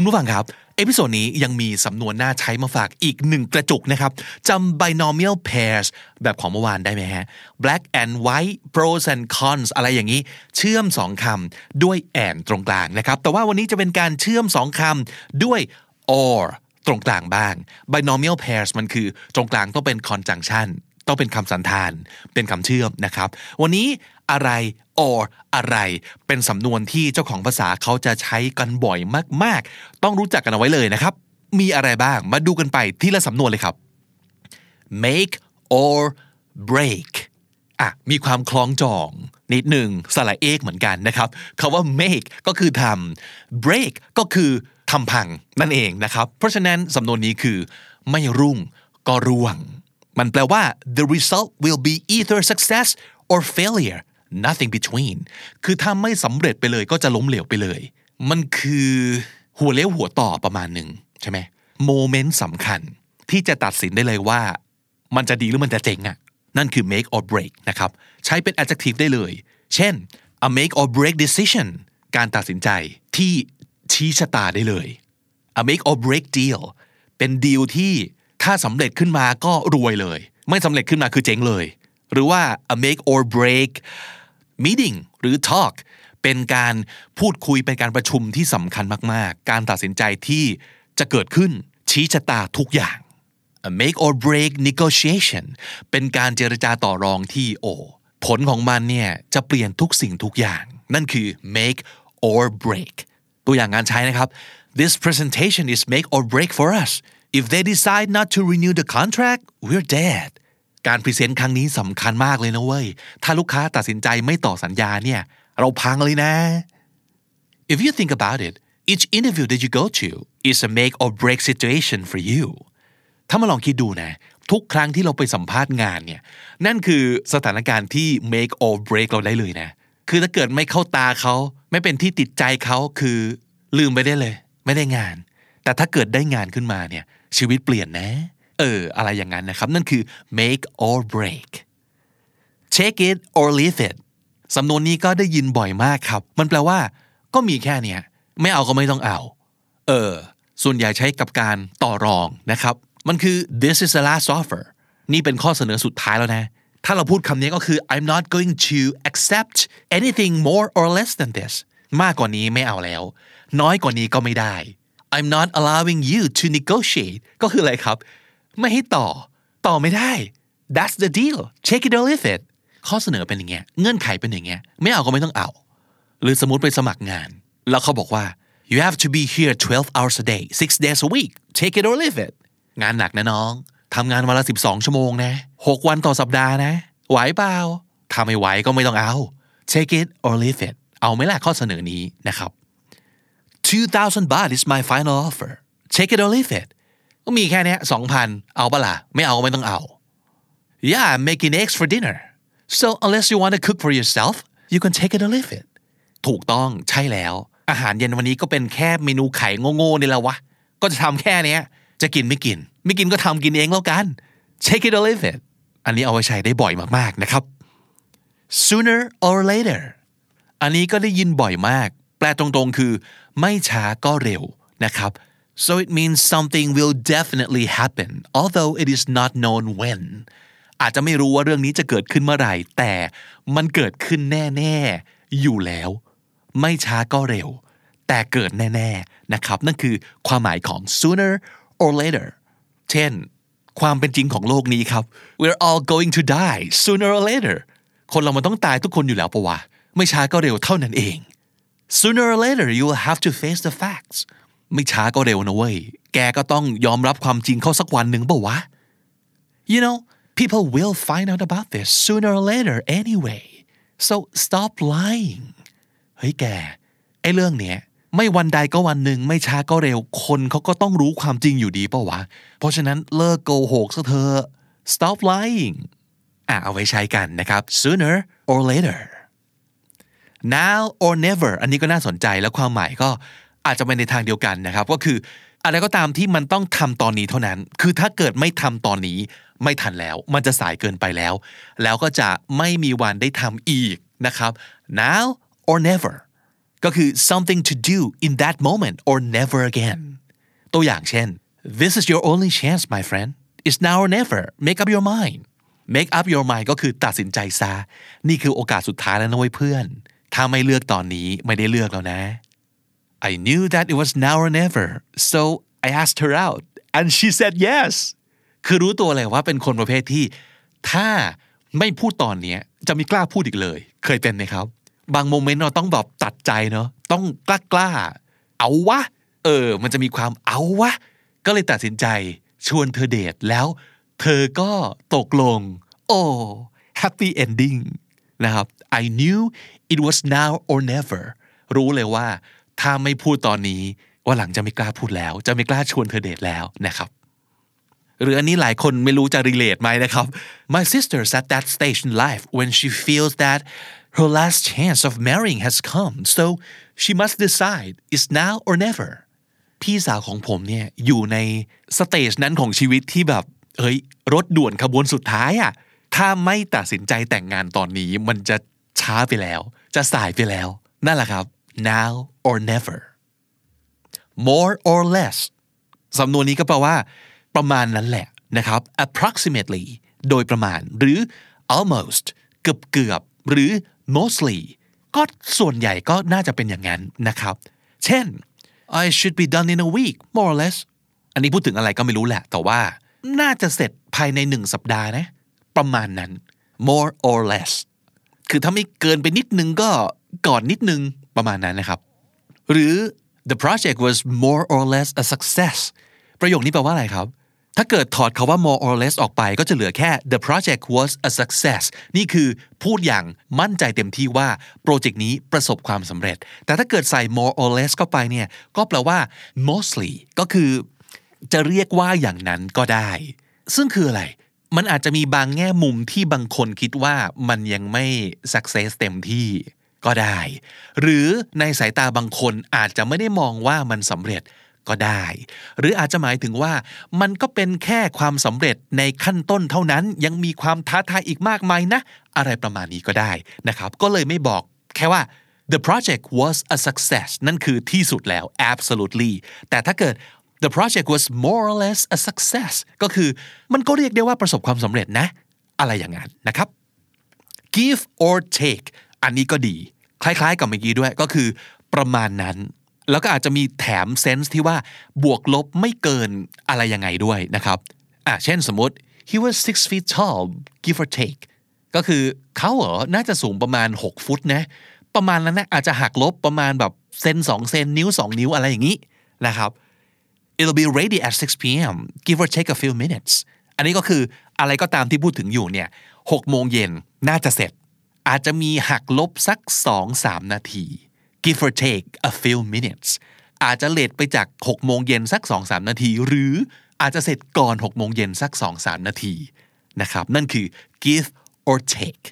คุณผู้ฟังครับ episode นี้ยังมีสำนวนน่าใช้มาฝากอีกหนึ่งกระจุกนะครับจำ binomial pairs แบบของเมื่อวานได้ไหมฮะ black and white pros and cons อะไรอย่างนี้ เชื่อมสองคำด้วย and ตรงกลางนะครับ แต่ว่าวันนี้จะเป็นการเชื่อมสองคำด้วย or ตรงกลางบ้าง binomial pairs มันคือตรงกลางต้องเป็น conjunction ต้องเป็นคำสันธาน เป็นคำเชื่อมนะครับ วันนี้อะไร or อะไร เป็นสำนวนที่เจ้าของภาษาเขาจะใช้กันบ่อยมาก ๆ ต้องรู้จักกันเอาไว้เลยนะครับ มีอะไรบ้าง มาดูกันไปทีละสำนวนเลยครับ make or break อะมีความคล้องจองนิดหนึ่งสระเอกเหมือนกันนะครับคาว่า make ก็คือทำ break ก็คือทำพังนั่นเองนะครับ เพราะฉะนั้นสำนวนนี้คือ ไม่รุ่งก็ร่วง มันแปลว่า the result will be either success or failure nothing between คือถ้าไม่สำเร็จไปเลยก็จะล้มเหลวไปเลย มันคือหัวเลี้ยวหัวต่อประมาณหนึ่งใช่ไหมโมเมนต์สำคัญที่จะตัดสินได้เลยว่า มันจะดีหรือมันจะเจ๋งอะนั่นคือ make or break นะครับ ใช้เป็น adjective ได้เลย เช่น a make or break decision การตัดสินใจที่ชี้ชะตาได้เลย a make or break deal เป็นดีลที่ ถ้าสำเร็จขึ้นมาก็รวยเลย ไม่สำเร็จขึ้นมาคือเจ๊งเลย หรือว่า a make or break meeting หรือ talk เป็นการพูดคุยเป็นการประชุมที่สำคัญมาก ๆ การตัดสินใจที่จะเกิดขึ้นชี้ชะตาทุกอย่าง a make or break negotiation เป็นการเจรจาต่อรองที่โอ้ผลของมันเนี่ยจะเปลี่ยนทุกสิ่งทุกอย่าง นั่นคือ make or break ตัวอย่างงานใช้นะครับ this presentation is make or break for us if they decide not to renew the contract we're dead การ present ครั้งนี้สำคัญมากเลยนะเว้ย ถ้าลูกค้าตัดสินใจไม่ต่อสัญญาเนี่ย เราพังเลยนะ if you think about it each interview that you go to is a make or break situation for you ถ้ามาลองคิดดูนะ ทุกครั้งที่เราไปสัมภาษณ์งานเนี่ย นั่นคือสถานการณ์ที่ make or break เราได้เลยนะ คือถ้าเกิดไม่เข้าตาเขาไม่เป็นที่ติดใจเขาคือลืมไปได้เลย ไม่ได้งาน แต่ถ้าเกิดได้งานขึ้นมาเนี่ย ชีวิตเปลี่ยนนะ เออ อะไรอย่างนั้นนะครับ นั่นคือ make or break take it or leave it สำนวนนี้ก็ได้ยินบ่อยมากครับ มันแปลว่า ก็มีแค่เนี้ยไม่เอาก็ไม่ต้องเอา เออ ส่วนใหญ่ใช้กับการต่อรองนะครับ มันคือ this is the last offer นี่เป็นข้อเสนอสุดท้ายแล้วนะ ถ้าเราพูดคำนี้ก็คือ I'm not going to accept anything more or less than this มากกว่านี้ไม่เอาแล้ว น้อยกว่านี้ก็ไม่ได้ I'm not allowing you to negotiate ก็คืออะไรครับ ไม่ให้ต่อ ต่อไม่ได้ that's the deal take it or leave it ข้อเสนอเป็นอย่างเงี้ย เงื่อนไขเป็นอย่างเงี้ย ไม่เอาก็ไม่ต้องเอา หรือสมมติไปสมัครงาน แล้วเขาบอกว่า you have to be here 12 hours a day six days a week take it or leave it งานหนักนะน้อง ทำงานวันละ 12 ชั่วโมงนะ 6 วันต่อสัปดาห์นะ ไหวเปล่า ถ้าไม่ไหวก็ไม่ต้องเอา take it or leave it เอาไหม่ล่ะข้อเสนอนี้นะครับ 2,000 baht is my final offer take it or leave it ก็มีแค่นี้2,000 เอาปะล่ะ ไม่เอาไม่ต้องเอา yeah I'm making eggs for dinner so unless you want to cook for yourself you can take it or leave it ถูกต้องใช่แล้ว อาหารเย็นวันนี้ก็เป็นแค่เมนูไข่โง่ๆนี่แหละวะ ก็จะทำแค่นี้จะกินไม่กิน ไม่กินก็ทำกินเองแล้วกัน take it or leave it อันนี้เอาไว้ใช้ได้บ่อยมากๆนะครับ sooner or later อันนี้ก็ได้ยินบ่อยมาก แปลตรงๆคือ ไม่ช้าก็เร็วนะครับ so it means something will definitely happen although it is not known when อาจจะไม่รู้ว่าเรื่องนี้จะเกิดขึ้นเมื่อไหร่ แต่มันเกิดขึ้นแน่ๆ อยู่แล้ว ไม่ช้าก็เร็ว แต่เกิดแน่ๆนะครับ นั่นคือความหมายของ sooner or later เช่น ความเป็นจริงของโลกนี้ครับ we're all going to die sooner or later คนเรามันต้องตายทุกคนอยู่แล้วปะวะ ไม่ช้าก็เร็วเท่านั้นเอง sooner or later you will have to face the facts ไม่ช้าก็เร็วนะเว้ย แกก็ต้องยอมรับความจริงเข้าสักวันหนึ่งปะวะ you know people will find out about this sooner or later anyway so stop lying เฮ้ยแก ไอ้เรื่องเนี้ยไม่วันใดก็วันหนึ่งไม่ช้าก็เร็ว คนเขาก็ต้องรู้ความจริงอยู่ดีปะวะ เพราะฉะนั้นเลิกโกหกซะเถอะ stop lying อะเอาไว้ใช้กันนะครับ sooner or later now or never อันนี้ก็น่าสนใจแล้วความหมายก็อาจจะไปในทางเดียวกันนะครับ ก็คืออะไรก็ตามที่มันต้องทำตอนนี้เท่านั้น คือถ้าเกิดไม่ทำตอนนี้ไม่ทันแล้ว มันจะสายเกินไปแล้ว แล้วก็จะไม่มีวันได้ทำอีกนะครับ now or never ก็คือ something to do in that moment or never again ตัวอย่างเช่น this is your only chance my friend it's now or never make up your mind make up your mind ก็คือตัดสินใจซะ นี่คือโอกาสสุดท้ายแล้วนะเว้ยเพื่อน ถ้าไม่เลือกตอนนี้ไม่ได้เลือกแล้วนะ I knew that it was now or never so I asked her out and she said yes คือรู้ตัวเลยว่าเป็นคนประเภทที่ ถ้าไม่พูดตอนนี้จะไม่กล้าพูดอีกเลย เคยเป็นไหมครับ บางโมเมนต์เราต้องแบบตัดใจเนาะต้องกล้ากล้าเอาวะ เออ มันจะมีความเอาวะ ก็เลยตัดสินใจชวนเธอเดทแล้ว เธอก็ตกลง โอ้ happy ending นะครับ I knew it was now or never รู้เลยว่า ถ้าไม่พูดตอนนี้ว่าหลังจะไม่กล้าพูดแล้ว จะไม่กล้าชวนเธอเดทแล้วนะครับหรืออันนี้หลายคนไม่รู้จะ relate ไหมนะครับ My sister's at that stage in life when she feels that her last chance of marrying has come so she must decide is now or never พี่สาวของผมเนี่ยอยู่ในสเตจนั้นของชีวิตที่แบบเฮ้ยรถด่วนขบวนสุดท้ายอะถ้าไม่ตัดสินใจแต่งงานตอนนี้มันจะ ช้าไปแล้ว จะสายไปแล้ว นั่นแหละครับ now or never more or less สำนวนนี้ก็แปลว่า ประมาณนั้นแหละนะครับ approximately โดยประมาณ หรือ almost เกือบเกือบหรือ mostly ก็ส่วนใหญ่ก็น่าจะเป็นอย่างนั้นนะครับ เช่น I should be done in a week more or less อันนี้พูดถึงอะไรก็ไม่รู้แหละ แต่ว่า น่าจะเสร็จภายในหนึ่งสัปดาห์นะ ประมาณนั้น more or less คือถ้าไม่เกินไปนิดนึงก็ก่อนนิดนึงประมาณนั้นนะครับ หรือ the project was more or less a success ประโยคนี้แปลว่าอะไรครับ ถ้าเกิดถอดคาว่า more or less ออกไปก็จะเหลือแค่ the project was a success นี่คือพูดอย่างมั่นใจเต็มที่ว่าโปรเจกต์นี้ประสบความสำเร็จ แต่ถ้าเกิดใส่ more or less เข้าไปเนี่ย ก็แปลว่า mostly ก็คือจะเรียกว่าอย่างนั้นก็ได้ ซึ่งคืออะไร มันอาจจะมีบางแง่มุมที่บางคนคิดว่ามันยังไม่ success เต็มที่ก็ได้ หรือในสายตาบางคนอาจจะไม่ได้มองว่ามันสำเร็จก็ได้ หรืออาจจะหมายถึงว่ามันก็เป็นแค่ความสำเร็จในขั้นต้นเท่านั้นยังมีความท้าทายอีกมากมายนะ อะไรประมาณนี้ก็ได้นะครับ ก็เลยไม่บอกแค่ว่า the project was a success นั่นคือที่สุดแล้ว absolutely แต่ถ้าเกิด the project was more or less a success ก็คือมันก็เรียกได้ว่าประสบความสำเร็จนะ อะไรอย่างนั้นนะครับ give or take อันนี้ก็ดี คล้ายๆ กับเมื่อกี้ด้วยก็คือประมาณนั้น แล้วก็อาจจะมีแถมเซนส์ที่ว่าบวกลบไม่เกินอะไรยังไงด้วยนะครับอะเช่นสมมติ he was six feet tall give or take ก็คือเขาเหรอน่าจะสูงประมาณ 6 ฟุตนะ ประมาณนั้นนะอาจจะหักลบประมาณแบบเซนสองเซนนิ้ว 2 นิ้วอะไรอย่างนี้นะครับ it'll be ready at 6 p.m. give or take a few minutes อันนี้ก็คืออะไรก็ตามที่พูดถึงอยู่เนี่ย6โมงเย็นน่าจะเสร็จ อาจจะมีหักลบสัก 2-3 นาที give or take a few minutes อาจจะเลทไปจาก6โมงเย็นสัก 2-3 นาที หรืออาจจะเสร็จก่อน6โมงเย็นสัก 2-3 นาทีนะครับนั่นคือ give or take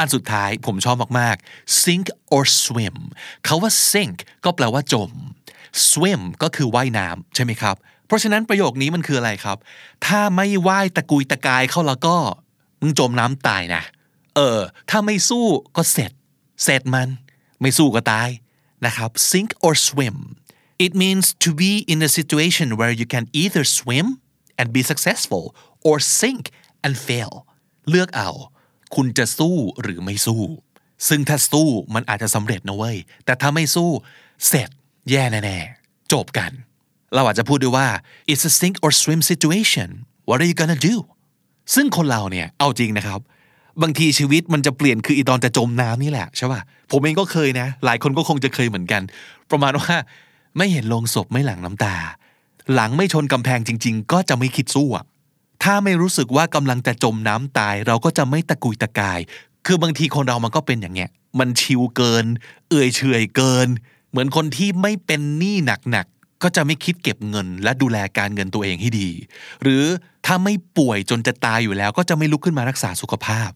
อันสุดท้ายผมชอบมากๆ sink or swim เขาว่า sink ก็แปลว่าจม swim ก็คือว่ายน้ำใช่ไหมครับ เพราะฉะนั้นประโยคนี้มันคืออะไรครับ ถ้าไม่ว่ายตะกุยตะกายเข้าแล้วก็มึงจมน้ำตายนะ เออ ถ้าไม่สู้ก็เสร็จ เสร็จมัน ไม่สู้ก็ตายนะครับ sink or swim it means to be in a situation where you can either swim and be successful or sink and fail เลือกเอา คุณจะสู้หรือไม่สู้ ซึ่งถ้าสู้มันอาจจะสำเร็จนะเว้ย แต่ถ้าไม่สู้เสร็จแย่แน่ๆจบกัน เราอาจจะพูดด้วยว่า it's a sink or swim situation what are you gonna do ซึ่งคนเราเนี่ยเอาจริงนะครับ บางทีชีวิตมันจะเปลี่ยนคืออีตอนจะจมน้ำนี่แหละใช่ป่ะผมเองก็เคยนะ หลายคนก็คงจะเคยเหมือนกัน ประมาณว่าไม่เห็นลงศพไม่หลั่งน้ำตา หลังไม่ชนกำแพงจริง ๆ ก็จะไม่คิดสู้อะ ถ้าไม่รู้สึกว่ากำลังจะจมน้ำตาย เราก็จะไม่ตะกุยตะกาย คือบางทีคนเรามันก็เป็นอย่างเงี้ย มันชิวเกิน เอื่อยเฉยเกิน เหมือนคนที่ไม่เป็นหนี้หนักๆ ก็จะไม่คิดเก็บเงิน และดูแลการเงินตัวเองให้ดี หรือถ้าไม่ป่วยจนจะตายอยู่แล้ว ก็จะไม่ลุกขึ้นมารักษาสุขภาพ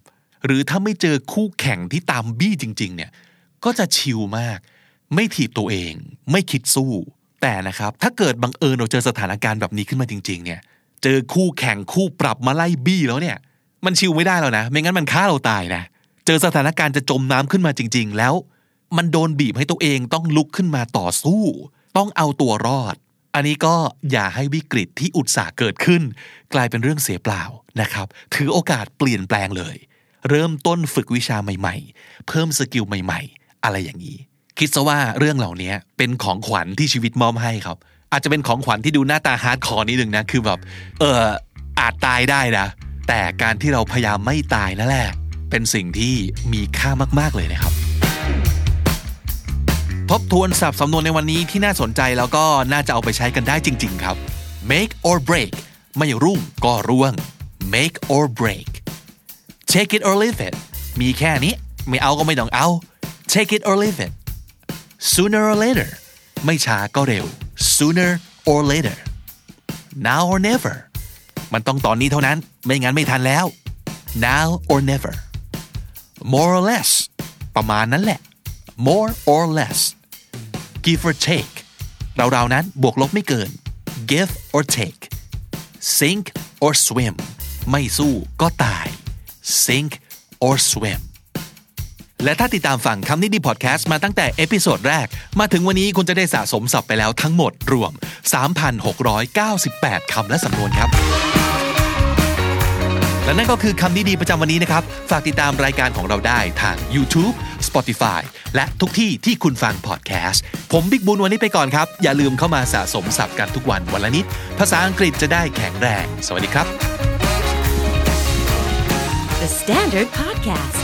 หรือถ้าไม่เจอคู่แข่งที่ตามบี้จริง ๆ เนี่ย ก็จะชิลมาก ไม่ถีบตัวเอง ไม่คิดสู้ แต่นะครับ ถ้าเกิดบังเอิญเราเจอสถานการณ์แบบนี้ขึ้นมาจริง ๆ เนี่ย เจอคู่แข่งคู่ปรับมาไล่บี้แล้วเนี่ย มันชิลไม่ได้แล้วนะ ไม่งั้นมันฆ่าเราตายนะ เจอสถานการณ์จะจมน้ำขึ้นมาจริง ๆ แล้ว มันโดนบีบให้ตัวเองต้องลุกขึ้นมาต่อสู้ ต้องเอาตัวรอด อันนี้ก็อย่าให้วิกฤตที่อุตสาห์เกิดขึ้น กลายเป็นเรื่องเสียเปล่านะครับ ถือโอกาสเปลี่ยนแปลงเลย เริ่มต้นฝึกวิชาใหม่ ๆ เพิ่ม skill ใหม่ ๆ อะไรอย่างนี้คิดซะว่าเรื่องเหล่านี้เป็นของขวัญที่ชีวิตมอบให้ครับ อาจจะเป็นของขวัญที่ดูหน้าตา hardcore นิดนึงนะคือแบบเอออาจตายได้นะ แต่การที่เราพยายามไม่ตายนั่นแหละ เป็นสิ่งที่มีค่ามาก ๆเลยนะครับ ทบทวนศัพท์สำนวนในวันนี้ที่น่าสนใจแล้วก็น่าจะเอาไปใช้กันได้จริง ๆ ครับ make or break ไม่รุ่งก็ร่วง make or break take it or leave it มีแค่นี้ ไม่เอาก็ไม่ต้องเอา take it or leave it sooner or later ไม่ช้าก็เร็ว sooner or later now or never มันต้องตอนนี้เท่านั้น ไม่งั้นไม่ทันแล้ว now or never more or less ประมาณนั้นแหละ more or less give or take เราๆนั้นบวกลบไม่เกิน give or take sink or swim ไม่สู้ก็ตาย sink or swim และถ้าติดตามฟังคำนี้ดีพอดแคสต์มาตั้งแต่ episode แรก มาถึงวันนี้คุณจะได้สะสมศัพท์ไปแล้วทั้งหมดรวม 3,698 คำและสำนวนครับ และนั่นก็คือคำนี้ดีประจำวันนี้นะครับ ฝากติดตามรายการของเราได้ทาง YouTube Spotify และทุกที่ที่คุณฟังพอดแคสต์ ผมบิ๊กบุญวันนี้ไปก่อนครับ อย่าลืมเข้ามาสะสมศัพท์กันทุกวันวันละนิด ภาษาอังกฤษจะได้แข็งแรง สวัสดีครับ The Standard Podcast,